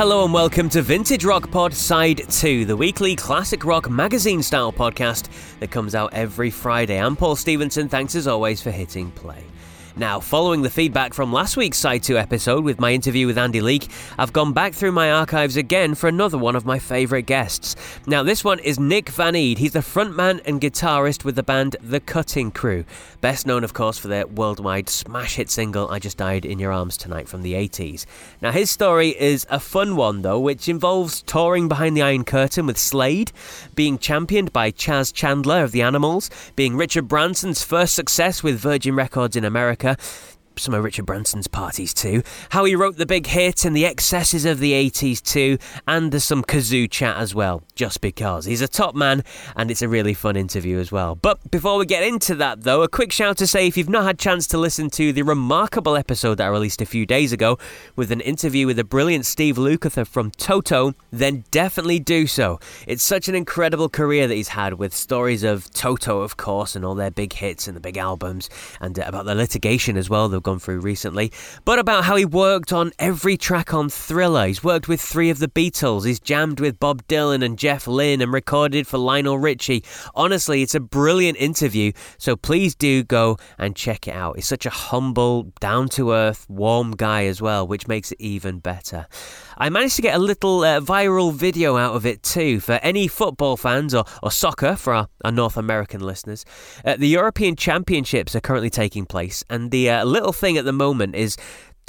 Hello and welcome to Vintage Rock Pod Side 2, the weekly classic rock magazine style podcast that comes out every Friday. I'm Paul Stevenson. Thanks as always for hitting play. Now, following the feedback from last week's Side 2 episode with my interview with Andy Leake, I've gone back through my archives again for another one of my favourite guests. Now, this one is Nick Van Eede. He's the frontman and guitarist with the band The Cutting Crew, best known, of course, for their worldwide smash hit single I Just Died in Your Arms Tonight from the 80s. Now, his story is a fun one, though, which involves touring behind the Iron Curtain with Slade, being championed by Chas Chandler of The Animals, being Richard Branson's first success with Virgin Records in America America some of Richard Branson's parties too, how he wrote the big hit and the excesses of the 80s too, and there's some kazoo chat as well, just because. He's a top man and it's a really fun interview as well. But before we get into that though, a quick shout to say if you've not had chance to listen to the remarkable episode that I released a few days ago with an interview with the brilliant Steve Lukather from Toto, then definitely do so. It's such an incredible career that he's had with stories of Toto, of course, and all their big hits and the big albums, and uh, about the litigation as well they've gone through recently, but about how he worked on every track on Thriller. He's worked with three of the Beatles, he's jammed with Bob Dylan and Jeff Lynne, and recorded for Lionel Richie. Honestly, it's a brilliant interview, so please do go and check it out. He's such a humble, down to earth, warm guy as well, which makes it even better. I managed to get a little uh, viral video out of it too for any football fans or, or soccer for our, our North American listeners. Uh, the European Championships are currently taking place, and the uh, little thing at the moment is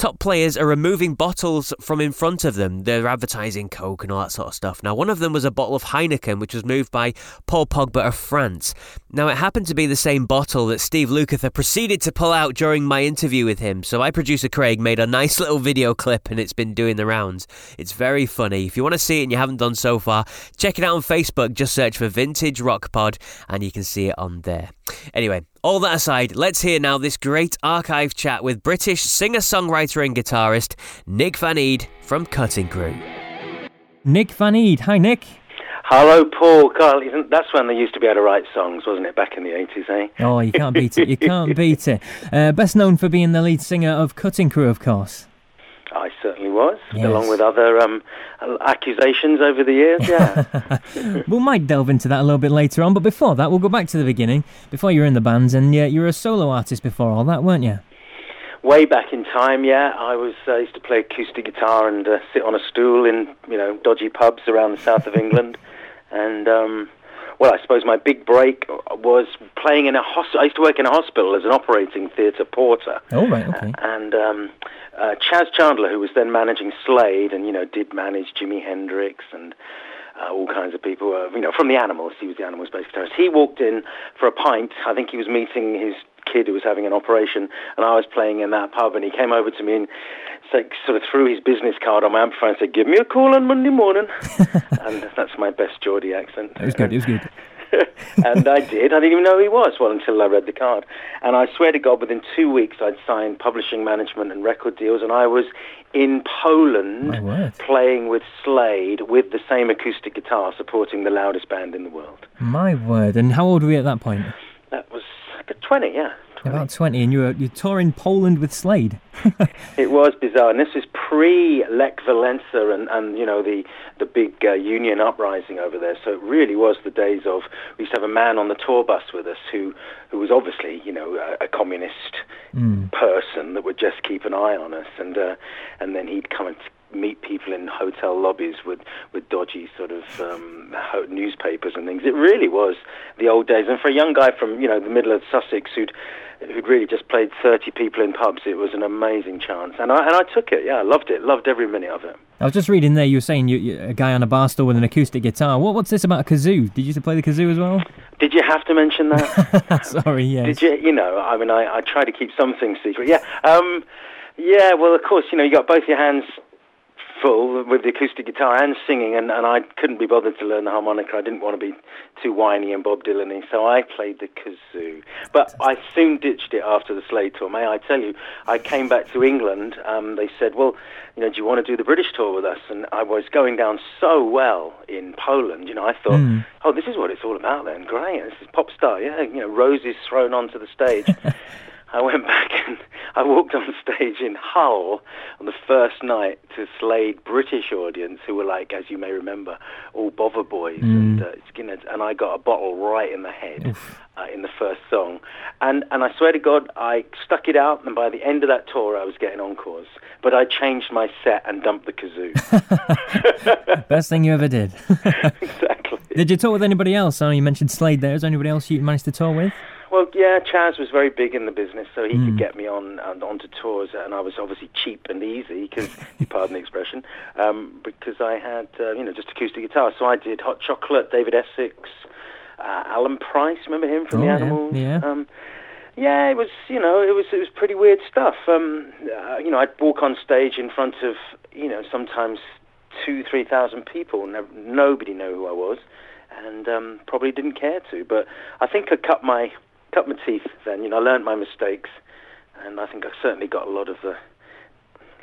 top players are removing bottles from in front of them. They're advertising Coke and all that sort of stuff. Now, one of them was a bottle of Heineken, which was moved by Paul Pogba of France. Now, it happened to be the same bottle that Steve Lukather proceeded to pull out during my interview with him. So, I, producer Craig, made a nice little video clip and it's been doing the rounds. It's very funny. If you want to see it and you haven't done so far, check it out on Facebook. Just search for Vintage Rock Pod and you can see it on there. Anyway, all that aside, let's hear now this great archive chat with British singer songwriter and guitarist Nick Van Eede from Cutting Crew. Nick Van Eede. Hi, Nick. Hello, Paul. Carl, isn't, that's when they used to be able to write songs, wasn't it, back in the 80s, eh? Oh, you can't beat it. You can't beat it. Uh, best known for being the lead singer of Cutting Crew, of course. I certainly was, Yes. along with other um, accusations over the years, yeah. we might delve into that a little bit later on, but before that, we'll go back to the beginning. Before you were in the bands, and uh, you were a solo artist before all that, weren't you? Way back in time, yeah, I was uh, used to play acoustic guitar and uh, sit on a stool in, you know, dodgy pubs around the south of England. And, um, well, I suppose my big break was playing in a hospital. I used to work in a hospital as an operating theatre porter. Oh, right, okay. and um, uh, Chas Chandler, who was then managing Slade, and you know did manage Jimi Hendrix and uh, all kinds of people, uh, you know, from the Animals. He was the Animals' bass guitarist. He walked in for a pint. I think he was meeting his kid who was having an operation, and I was playing in that pub, and he came over to me and so, sort of threw his business card on my amplifier and said, "Give me a call on Monday morning," and that's my best Geordie accent. It was good, it was good. and I did. I didn't even know who he was well until I read the card. And I swear to God, within two weeks, I'd signed publishing management and record deals, and I was in Poland playing with Slade with the same acoustic guitar, supporting the loudest band in the world. My word. And how old were you at that point? That was like 20, yeah. 20. About 20, and you were you're touring Poland with Slade. It was bizarre, and this was pre Lech Walesa and, and you know the the big uh, union uprising over there. So it really was the days of we used to have a man on the tour bus with us who who was obviously you know a, a communist person that would just keep an eye on us, and uh, and then he'd come and meet people in hotel lobbies with with dodgy sort of um, ho- newspapers and things. It really was the old days, and for a young guy from you know the middle of Sussex who'd who'd really just played 30 people in pubs, it was an amazing chance, and I and I took it. Yeah, I loved it, loved every minute of it. I was just reading there, you were saying you, you, a guy on a bar stool with an acoustic guitar. What, what's this about a kazoo? Did you play the kazoo as well? Did you have to mention that? Sorry, yes. Did you? You know, I mean, I, I try to keep some things secret. Yeah, um, yeah. Well, of course, you know, you got both your hands full with the acoustic guitar and singing, and, and I couldn't be bothered to learn the harmonica. I didn't want to be too whiny and Bob Dylan-y, so I played the kazoo. But I soon ditched it after the Slade tour. May I tell you, I came back to England. Um, they said, well, you know, do you want to do the British tour with us? And I was going down so well in Poland. You know, I thought, oh, this is what it's all about then. Great, this is pop star. Yeah, you know, roses thrown onto the stage. I went back and I walked on stage in Hull on the first night to Slade British audience who were like, as you may remember, all bother boys and uh, skinheads, and I got a bottle right in the head uh, in the first song, and and I swear to God, I stuck it out, and by the end of that tour, I was getting encores, but I changed my set and dumped the kazoo. Best thing you ever did. exactly. did you tour with anybody else? I know you mentioned Slade there. Is there anybody else you managed to tour with? Well, yeah, Chas was very big in the business, so he could get me on on onto tours, and I was obviously cheap and easy, because you pardon the expression, um, because I had uh, you know just acoustic guitar. So I did Hot Chocolate, David Essex, uh, Alan Price. Remember him from Oh, the yeah, Animals? yeah. Um, yeah, it was you know it was it was pretty weird stuff. Um, uh, you know, I'd walk on stage in front of you know sometimes two three thousand people. No, nobody knew who I was, and um, probably didn't care to. But I think I cut my cut my teeth then. You know, I learned my mistakes, and I think I certainly got a lot of the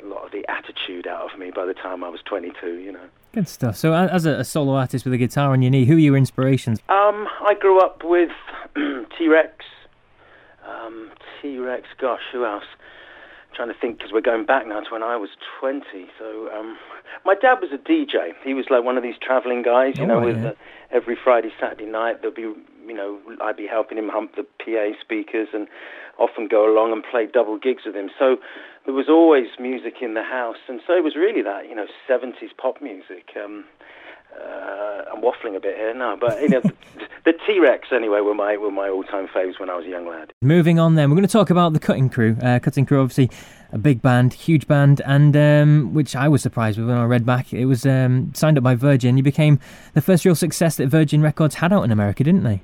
a lot of the attitude out of me by the time I was 22. You know. Good stuff. So, as a, a solo artist with a guitar on your knee, who are your inspirations? Um, I grew up with T-Rex, um, T-Rex. Gosh, who else? trying to think because we're going back now to when I was 20. So um, my dad was a DJ. He was like one of these traveling guys, you Oh, know, right, with uh, every Friday, Saturday night there'll be, you know, I'd be helping him hump the PA speakers and often go along and play double gigs with him. So there was always music in the house, and so it was really that, you know, 70s pop music. Um, uh, I'm waffling a bit here now, but you know, the, the T-Rex anyway were my were my all-time faves when I was a young lad. Moving on, then we're going to talk about the Cutting Crew. Uh, Cutting Crew, obviously, a big band, huge band, and um, which I was surprised with when I read back. It was um, signed up by Virgin. You became the first real success that Virgin Records had out in America, didn't they?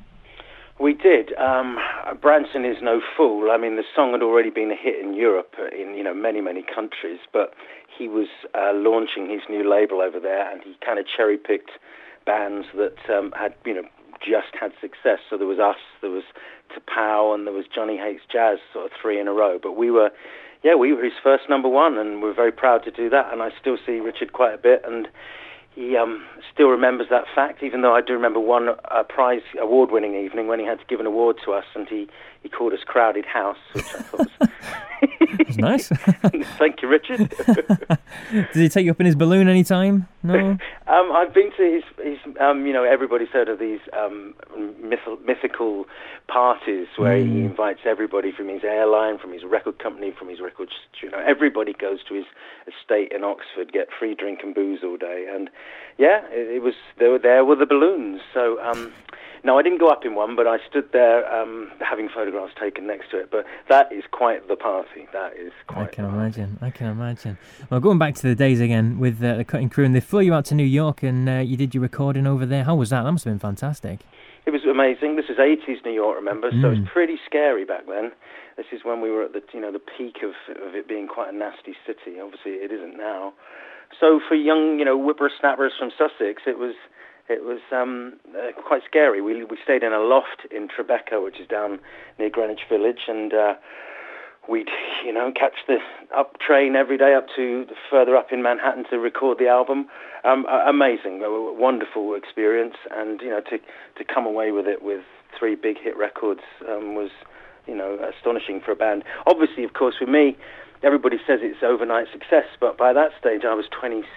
We did. Um, Branson is no fool. I mean, the song had already been a hit in Europe, uh, in you know many many countries, but he was uh, launching his new label over there, and he kind of cherry picked bands that um, had you know just had success. So there was us, there was T'Pau, and there was Johnny Hates Jazz, sort of three in a row. But we were, yeah, we were his first number one, and we're very proud to do that. And I still see Richard quite a bit, and he um, still remembers that fact, even though I do remember one uh, prize award-winning evening when he had to give an award to us, and he, he called us Crowded House, which I thought was That's nice. Thank you, Richard. Did he take you up in his balloon any time? No. um, I've been to his, his um, you know, everybody's heard of these um, myth- mythical parties where he invites everybody from his airline, from his record company, from his record, you know, everybody goes to his estate in Oxford, get free drink and booze all day, and yeah, it, it was there. Were, there were the balloons. So um, no, I didn't go up in one, but I stood there um, having photographs taken next to it. But that is quite the party. That is quite. I can imagine. I can imagine. Well, going back to the days again with uh, the cutting crew, and they flew you out to New York, and uh, you did your recording over there. How was that? That must have been fantastic. It was amazing. This is 80s New York, remember? So it's pretty scary back then. This is when we were at the you know the peak of of it being quite a nasty city. Obviously, it isn't now. So for young you know whippersnappers from Sussex, it was it was um, uh, quite scary. We we stayed in a loft in Tribeca, which is down near Greenwich Village, and uh, we'd you know catch the up train every day up to further up in Manhattan to record the album. Um, amazing, wonderful experience, and you know to to come away with it with three big hit records um, was you know astonishing for a band. Obviously, of course, for me, everybody says it's overnight success, but by that stage I was 26,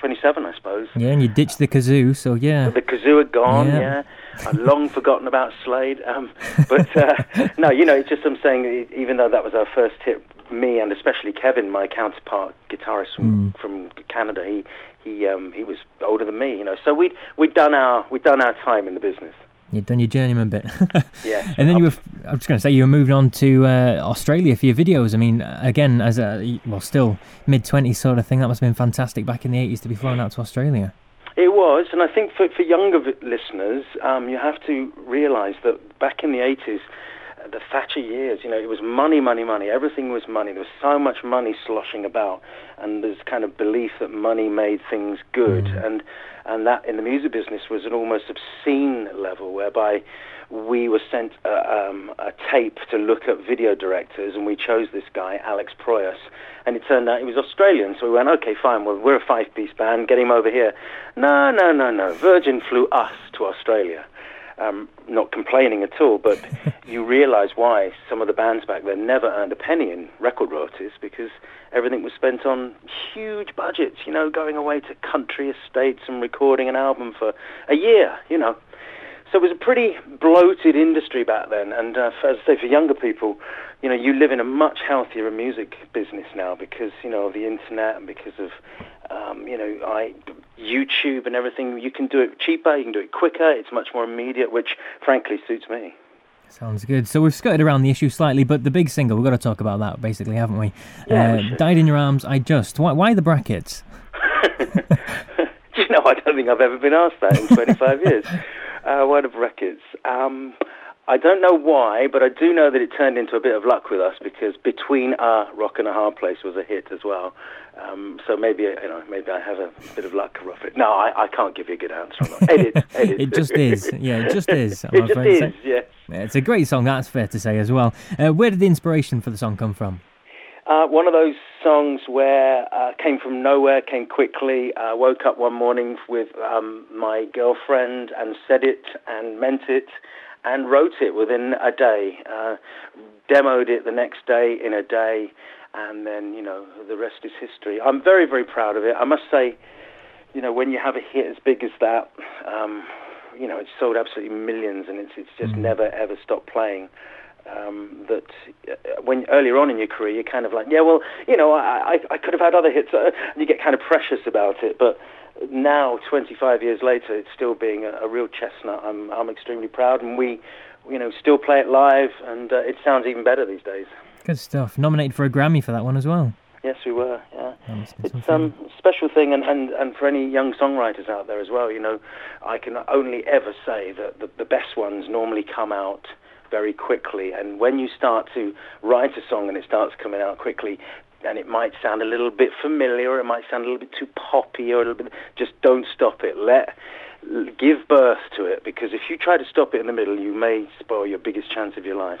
27, I suppose. Yeah, and you ditched the kazoo, so yeah. The kazoo had gone, Yeah. yeah. I'd long forgotten about Slade. Um, but uh, no, you know, it's just I'm saying, even though that was our first hit, me and especially Kevin, my counterpart guitarist from from Canada, he he um, he was older than me, you know. So we'd we'd done our we'd done our time in the business. You'd done your journeyman bit. Yes. and then you were, I was going to say, you were moving on to uh, Australia for your videos. I mean, again, as a, well, still mid 20s sort of thing, that must have been fantastic back in the 80s to be flown out to Australia. It was, and I think for, for younger vi- listeners, um, you have to realise that back in the 80s, uh, the Thatcher years, you know, it was money, money, money. Everything was money. There was so much money sloshing about, and there's kind of belief that money made things good, and and that in the music business was an almost obscene level, whereby we were sent a, um, a tape to look at video directors, and we chose this guy, Alex Proyas, and it turned out he was Australian. So we went, okay, fine, well, we're a five-piece band, get him over here. No, no, no, no. Virgin flew us to Australia. Um, not complaining at all, but you realise why some of the bands back then never earned a penny in record royalties because everything was spent on huge budgets, you know, going away to country estates and recording an album for a year, you know. So it was a pretty bloated industry back then, and uh, for, as I say, for younger people, you know, you live in a much healthier music business now because you know of the internet and because of um, you know I YouTube and everything. You can do it cheaper, you can do it quicker. It's much more immediate, which frankly suits me. Sounds good. So we've skirted around the issue slightly, but the big single, we've got to talk about that, basically, haven't we? Yeah, uh, we. Died in Your Arms, I Just. Why, why the brackets? Do you know, I don't think I've ever been asked that in 25 years. Uh, word of records. Um, I don't know why, but I do know that it turned into a bit of luck with us because between a rock and a hard place was a hit as well. Um, so maybe you know, maybe I have a bit of luck it. No, I, I can't give you a good answer. on that. Edit, edit. It just is. Yeah, it just is. I'm it just is. Yes. Yeah, It's a great song, that's fair to say as well. Uh, where did the inspiration for the song come from? Uh, one of those songs where uh, came from nowhere, came quickly. Uh, woke up one morning with um, my girlfriend and said it and meant it and wrote it within a day. Uh, demoed it the next day in a day, and then you know the rest is history. I'm very very proud of it. I must say, you know, when you have a hit as big as that, um, you know, it's sold absolutely millions, and it's it's just never ever stopped playing um, that uh, when earlier on in your career you're kind of like, yeah, well, you know, I, I, I could have had other hits, uh, and you get kind of precious about it. But now, 25 years later, it's still being a, a real chestnut. I'm I'm extremely proud, and we, you know, still play it live, and uh, it sounds even better these days. Good stuff. Nominated for a Grammy for that one as well. Yes, we were. Yeah. It's um special thing, and, and, and for any young songwriters out there as well, you know, I can only ever say that the, the best ones normally come out very quickly, and when you start to write a song and it starts coming out quickly, and it might sound a little bit familiar, it might sound a little bit too poppy, or a little bit, just don't stop it. Let give birth to it, because if you try to stop it in the middle, you may spoil your biggest chance of your life.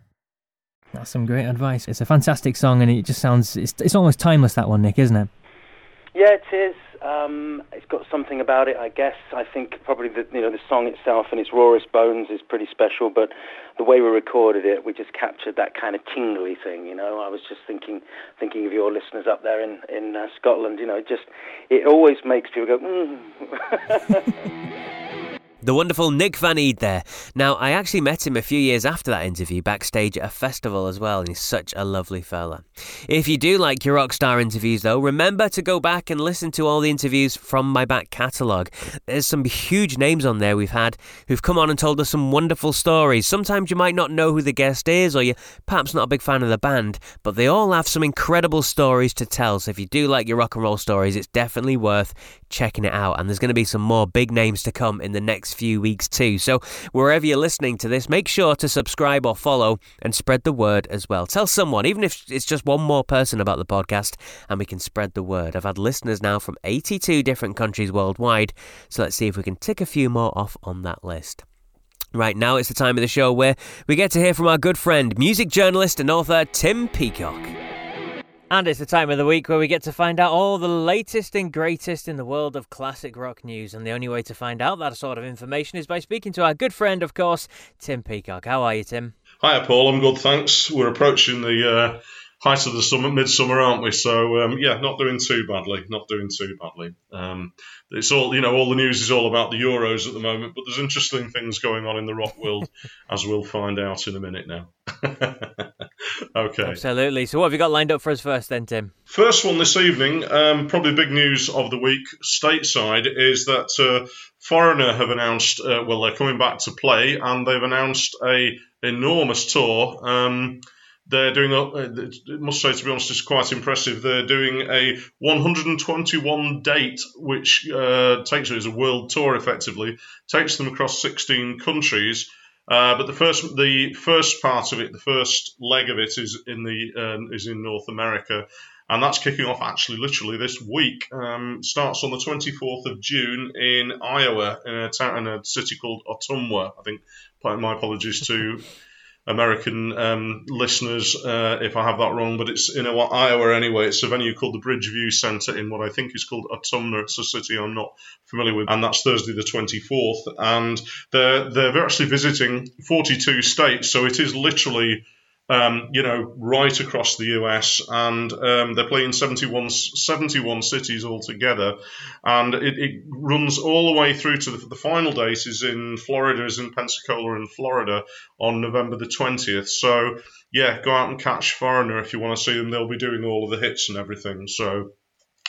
That's some great advice. It's a fantastic song, and it just sounds it's, it's almost timeless. That one, Nick, isn't it? Yeah, it is. Um, it's got something about it, I guess. I think probably the you know the song itself and its rawest bones is pretty special, but the way we recorded it, we just captured that kind of tingly thing. You know, I was just thinking thinking of your listeners up there in in uh, Scotland. You know, it just it always makes people go. Mm. The wonderful Nick Van Eede there. Now, I actually met him a few years after that interview backstage at a festival as well, and he's such a lovely fella. If you do like your rockstar interviews, though, remember to go back and listen to all the interviews from my back catalogue. There's some huge names on there we've had who've come on and told us some wonderful stories. Sometimes you might not know who the guest is, or you're perhaps not a big fan of the band, but they all have some incredible stories to tell. So if you do like your rock and roll stories, it's definitely worth checking it out. And there's going to be some more big names to come in the next next few weeks too. So wherever you're listening to this, make sure to subscribe or follow and spread the word as well. Tell someone, even if it's just one more person about the podcast, and we can spread the word. I've had listeners now from 82 different countries worldwide, so let's see if we can tick a few more off on that list. Right now, it's the time of the show where we get to hear from our good friend, music journalist and author Tim Peacock. And it's the time of the week where we get to find out all the latest and greatest in the world of classic rock news. And the only way to find out that sort of information is by speaking to our good friend, of course, Tim Peacock. How are you, Tim? Hi, Paul. I'm good, thanks. We're approaching the uh, height of the summer, midsummer, aren't we? So um, yeah, not doing too badly. Not doing too badly. Um, it's all you know. All the news is all about the Euros at the moment, but there's interesting things going on in the rock world, as we'll find out in a minute now. okay. Absolutely. So what have you got lined up for us first, then, Tim? First one this evening, um, probably big news of the week stateside is that uh, Foreigner have announced. Uh, well, they're coming back to play, and they've announced a enormous tour. Um, they're doing a, I must say, to be honest, it's quite impressive. They're doing a 121 date, which uh, takes it as a world tour effectively, takes them across 16 countries. Uh, but the first, the first part of it, the first leg of it, is in the um, is in North America, and that's kicking off actually literally this week. Um, starts on the 24th of June in Iowa, in a town in a city called Ottumwa. I think. My apologies to American um, listeners uh, if I have that wrong, but it's in Iowa anyway. It's a venue called the Bridgeview Center in what I think is called Ottumwa. It's a city I'm not familiar with, and that's Thursday the 24th. And they're they're actually visiting 42 states, so it is literally um, you know, right across the US, and um, they're playing 71, 71 cities altogether, and it, it, runs all the way through to the, the, final date is in Florida, is in Pensacola in Florida on November the 20th. So yeah, go out and catch Foreigner if you want to see them. They'll be doing all of the hits and everything. So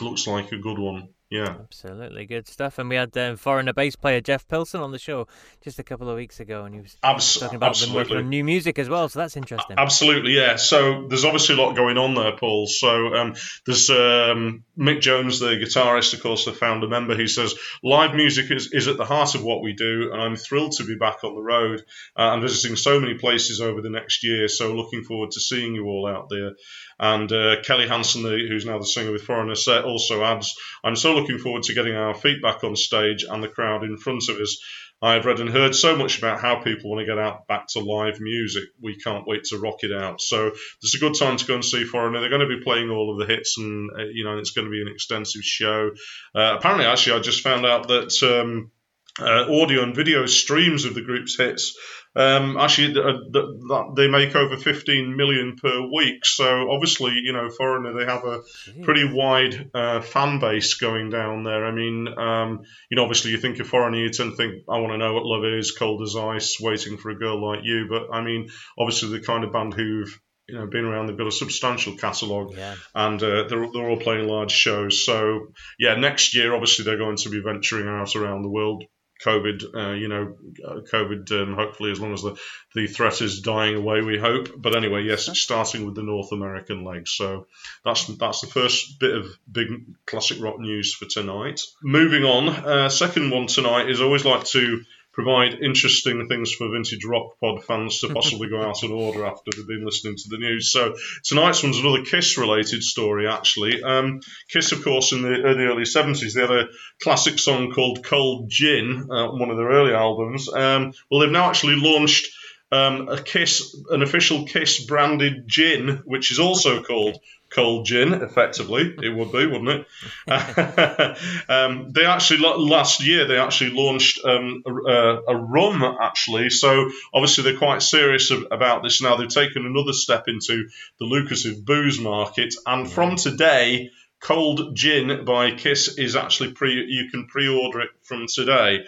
looks like a good one. Yeah. Absolutely good stuff. And we had um, foreigner bass player Jeff Pilson on the show just a couple of weeks ago, and he was Abs- talking about them on new music as well. So that's interesting. Absolutely, yeah. So there's obviously a lot going on there, Paul. So um, there's um, Mick Jones, the guitarist, of course, the founder member. He says live music is, is at the heart of what we do, and I'm thrilled to be back on the road uh, and visiting so many places over the next year. So looking forward to seeing you all out there. And uh, Kelly Hansen, who's now the singer with Foreigner, also adds, I'm so looking forward to getting our feet back on stage and the crowd in front of us. I've read and heard so much about how people want to get out back to live music. We can't wait to rock it out. So there's a good time to go and see Foreigner. They're going to be playing all of the hits, and uh, you know it's going to be an extensive show. Uh, apparently, actually, I just found out that. Um, uh, audio and video streams of the group's hits. Um, actually, uh, they make over 15 million per week. So obviously, you know, Foreigner they have a pretty wide uh, fan base going down there. I mean, um, you know, obviously you think of Foreigner, you tend to think, I want to know what love is, cold as ice, waiting for a girl like you. But I mean, obviously the kind of band who've you know been around. They've got a substantial catalogue, yeah. and uh, they're they're all playing large shows. So yeah, next year obviously they're going to be venturing out around the world. COVID, uh, you know, uh, COVID. Um, hopefully, as long as the the threat is dying away, we hope. But anyway, yes, it's starting with the North American leg. So that's that's the first bit of big classic rock news for tonight. Moving on, uh, second one tonight is always like to provide interesting things for vintage rock pod fans to possibly go out and order after they've been listening to the news. So tonight's one's another Kiss related story, actually. Um, Kiss, of course, in the, in the, early 70s, they had a classic song called Cold Gin, uh, one of their early albums. Um, well, they've now actually launched. Um, a Kiss, an official Kiss branded gin, which is also called cold gin, effectively. It would be, wouldn't it? um, they actually, last year, they actually launched um, a, a, rum, actually. So obviously, they're quite serious about this now. They've taken another step into the lucrative booze market. And from today, cold gin by Kiss is actually pre, you can pre order it from today.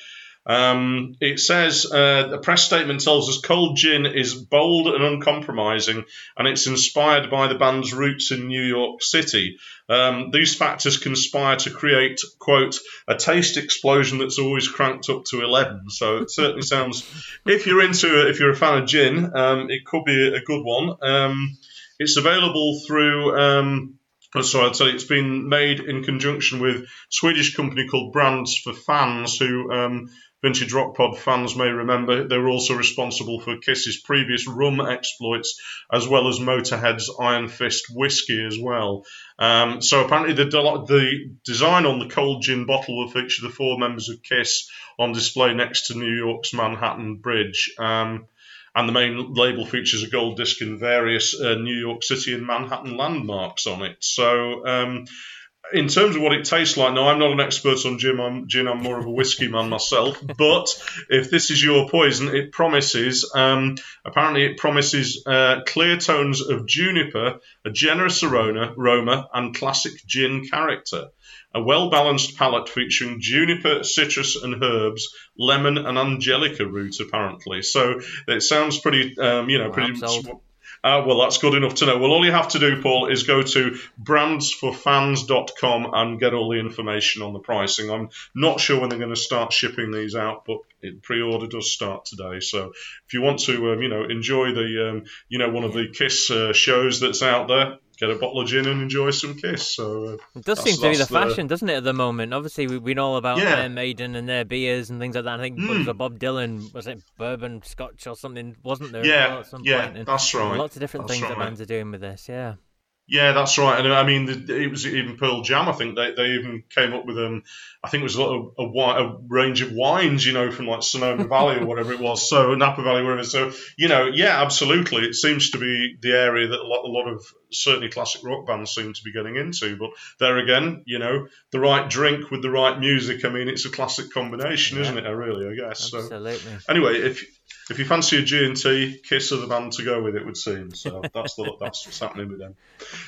Um, it says uh, the press statement tells us Cold Gin is bold and uncompromising, and it's inspired by the band's roots in New York City. Um, these factors conspire to create, quote, a taste explosion that's always cranked up to 11. So it certainly sounds, if you're into if you're a fan of gin, um, it could be a good one. Um, it's available through. Sorry, I'd say it's been made in conjunction with Swedish company called Brands for Fans, who um, Vintage Rock Pod fans may remember they were also responsible for Kiss's previous rum exploits, as well as Motorhead's Iron Fist whiskey as well. Um, so apparently, the, the design on the cold gin bottle will feature the four members of Kiss on display next to New York's Manhattan Bridge. Um, and the main label features a gold disc and various uh, New York City and Manhattan landmarks on it. So um, in terms of what it tastes like, now I'm not an expert on gin. I'm, gin, I'm more of a whiskey man myself. But if this is your poison, it promises. Um, apparently, it promises uh, clear tones of juniper, a generous aroma, aroma, and classic gin character. A well balanced palate featuring juniper, citrus, and herbs, lemon, and angelica root. Apparently, so it sounds pretty, um, you know, pretty. Uh, well, that's good enough to know. Well, all you have to do, Paul, is go to brandsforfans.com and get all the information on the pricing. I'm not sure when they're going to start shipping these out, but pre-order does start today. So if you want to, um, you know, enjoy the, um, you know, one of the Kiss uh, shows that's out there, get a bottle of gin and enjoy some Kiss. So uh, it does seem to be the fashion, doesn't it, at the moment? Obviously, we, we know all about yeah. Maiden and their beers and things like that. I think mm. was Bob Dylan was it bourbon scotch or something? Wasn't there? Yeah, yeah, that's right. Lots of different that's things right. that bands are doing with this. Yeah. Yeah, that's right. And I mean, it was even Pearl Jam. I think they, they even came up with um, I think it was a, a, a range of wines, you know, from like Sonoma Valley or whatever it was. So Napa Valley, whatever. So you know, yeah, absolutely. It seems to be the area that a lot, a lot of certainly classic rock bands seem to be getting into. But there again, you know, the right drink with the right music. I mean, it's a classic combination, yeah. isn't it? I really, I guess. Absolutely. So anyway, if if you fancy a G&T, Kiss are the band to go with, it would seem. So that's the, that's what's happening with them.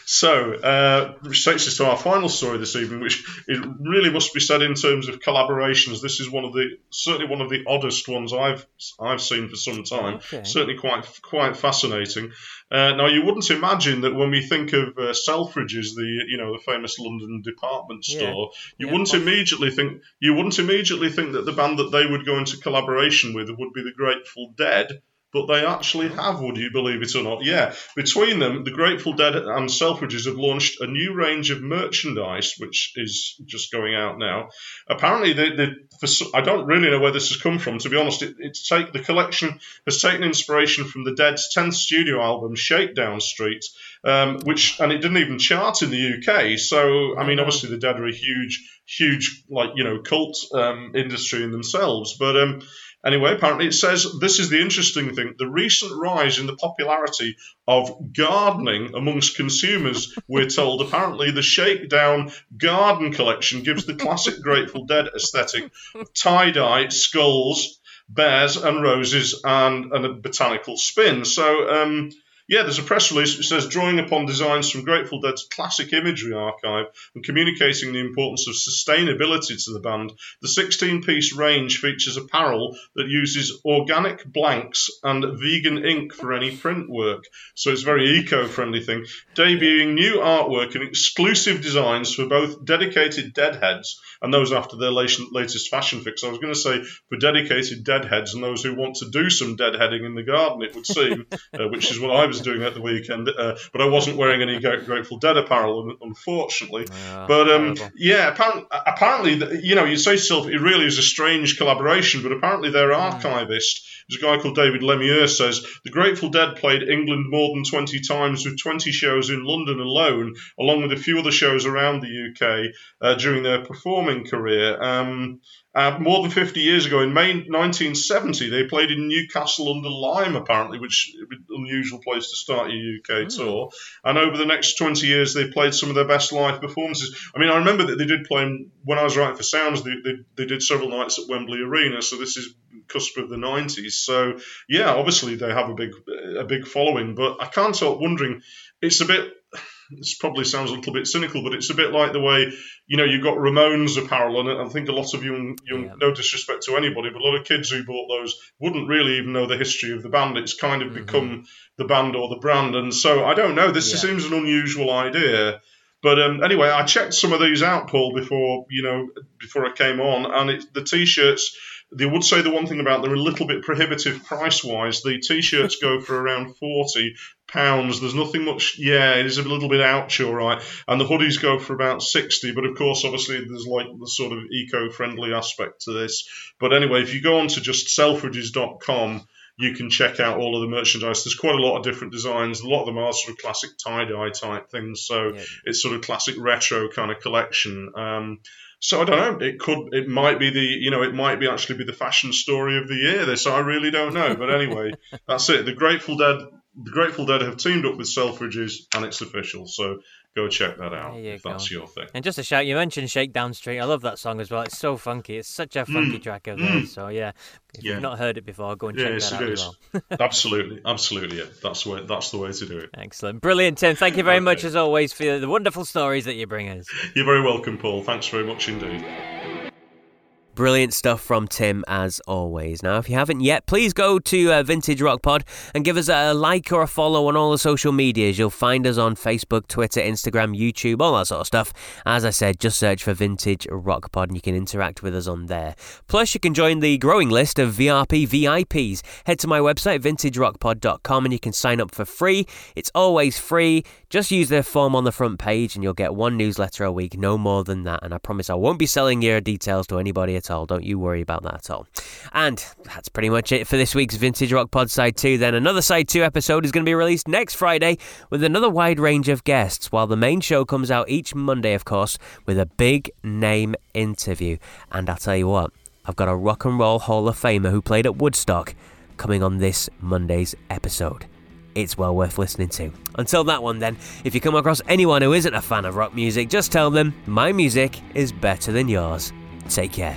So, uh, which takes us to our final story this evening, which it really must be said in terms of collaborations. This is one of the certainly one of the oddest ones I've I've seen for some time. Okay. Certainly quite quite fascinating. Uh, now, you wouldn't imagine that when we think of uh, Selfridges, the you know the famous London department store, yeah. you yeah, wouldn't immediately think you wouldn't immediately think that the band that they would go into collaboration with would be the Grateful Dead but they actually have, would you believe it or not? Yeah. Between them, the Grateful Dead and Selfridges have launched a new range of merchandise, which is just going out now. Apparently, they, they, for, I don't really know where this has come from, to be honest. It, it's take, the collection has taken inspiration from the Dead's 10th studio album, Shakedown Street, um, which, and it didn't even chart in the UK. So, I mean, obviously, the Dead are a huge huge like you know cult um, industry in themselves. But um, Anyway, apparently it says this is the interesting thing the recent rise in the popularity of gardening amongst consumers, we're told. Apparently, the Shakedown Garden Collection gives the classic Grateful Dead aesthetic of tie dye, skulls, bears, and roses, and, and a botanical spin. So, um, yeah, there's a press release which says drawing upon designs from Grateful Dead's classic imagery archive and communicating the importance of sustainability to the band, the 16 piece range features apparel that uses organic blanks and vegan ink for any print work. So it's a very eco friendly thing. Debuting new artwork and exclusive designs for both dedicated deadheads and those after their latest fashion fix. I was going to say for dedicated deadheads and those who want to do some deadheading in the garden, it would seem, uh, which is what I was was doing at the weekend, uh, but I wasn't wearing any Grateful Dead apparel, unfortunately. Yeah, but um, yeah, apparently, apparently, you know, you say yourself, it really is a strange collaboration, but apparently their hmm. archivist, there's a guy called David Lemieux, says the Grateful Dead played England more than 20 times with 20 shows in London alone, along with a few other shows around the UK uh, during their performing career. Um, uh, more than 50 years ago, in May 1970, they played in Newcastle under Lyme, apparently, which is an unusual place to start your UK mm. tour. And over the next 20 years, they played some of their best live performances. I mean, I remember that they did play, when I was writing for Sounds, they, they, they did several nights at Wembley Arena, so this is cusp of the 90s. So, yeah, obviously they have a big, a big following, but I can't help wondering, it's a bit this probably sounds a little bit cynical, but it's a bit like the way you know you've got Ramones apparel, and I think a lot of young, young yeah. no disrespect to anybody, but a lot of kids who bought those wouldn't really even know the history of the band. It's kind of mm-hmm. become the band or the brand, and so I don't know. This yeah. seems an unusual idea. But um, anyway, I checked some of these out, Paul, before you know before I came on, and it, the t-shirts they would say the one thing about they're a little bit prohibitive price wise. The t-shirts go for around forty pounds. There's nothing much. Yeah, it is a little bit ouch, all right. And the hoodies go for about sixty. But of course, obviously, there's like the sort of eco-friendly aspect to this. But anyway, if you go on to just selfridges.com you can check out all of the merchandise. There's quite a lot of different designs. A lot of them are sort of classic tie dye type things. So yeah. it's sort of classic retro kind of collection. Um, so I don't know. It could, it might be the, you know, it might be actually be the fashion story of the year. This I really don't know. But anyway, that's it. The Grateful Dead, the Grateful Dead have teamed up with Selfridges, and it's official. So go check that out if go. that's your thing. And just a shout, you mentioned Shakedown Street. I love that song as well. It's so funky. It's such a funky mm. track of theirs. Mm. So yeah, if yeah. you've not heard it before, go and check yes, that out as well. absolutely, absolutely. Yeah. That's the way. That's the way to do it. Excellent, brilliant, Tim. Thank you very okay. much as always for the wonderful stories that you bring us. You're very welcome, Paul. Thanks very much indeed. Brilliant stuff from Tim, as always. Now, if you haven't yet, please go to uh, Vintage Rock Pod and give us a like or a follow on all the social medias. You'll find us on Facebook, Twitter, Instagram, YouTube, all that sort of stuff. As I said, just search for Vintage Rock Pod and you can interact with us on there. Plus, you can join the growing list of VRP VIPs. Head to my website, vintagerockpod.com, and you can sign up for free. It's always free. Just use the form on the front page and you'll get one newsletter a week, no more than that. And I promise I won't be selling your details to anybody at all. Don't you worry about that at all. And that's pretty much it for this week's Vintage Rock Pod Side 2. Then another Side 2 episode is going to be released next Friday with another wide range of guests, while the main show comes out each Monday, of course, with a big name interview. And I'll tell you what, I've got a Rock and Roll Hall of Famer who played at Woodstock coming on this Monday's episode it's well worth listening to. Until that one, then, if you come across anyone who isn't a fan of rock music, just tell them my music is better than yours. Take care.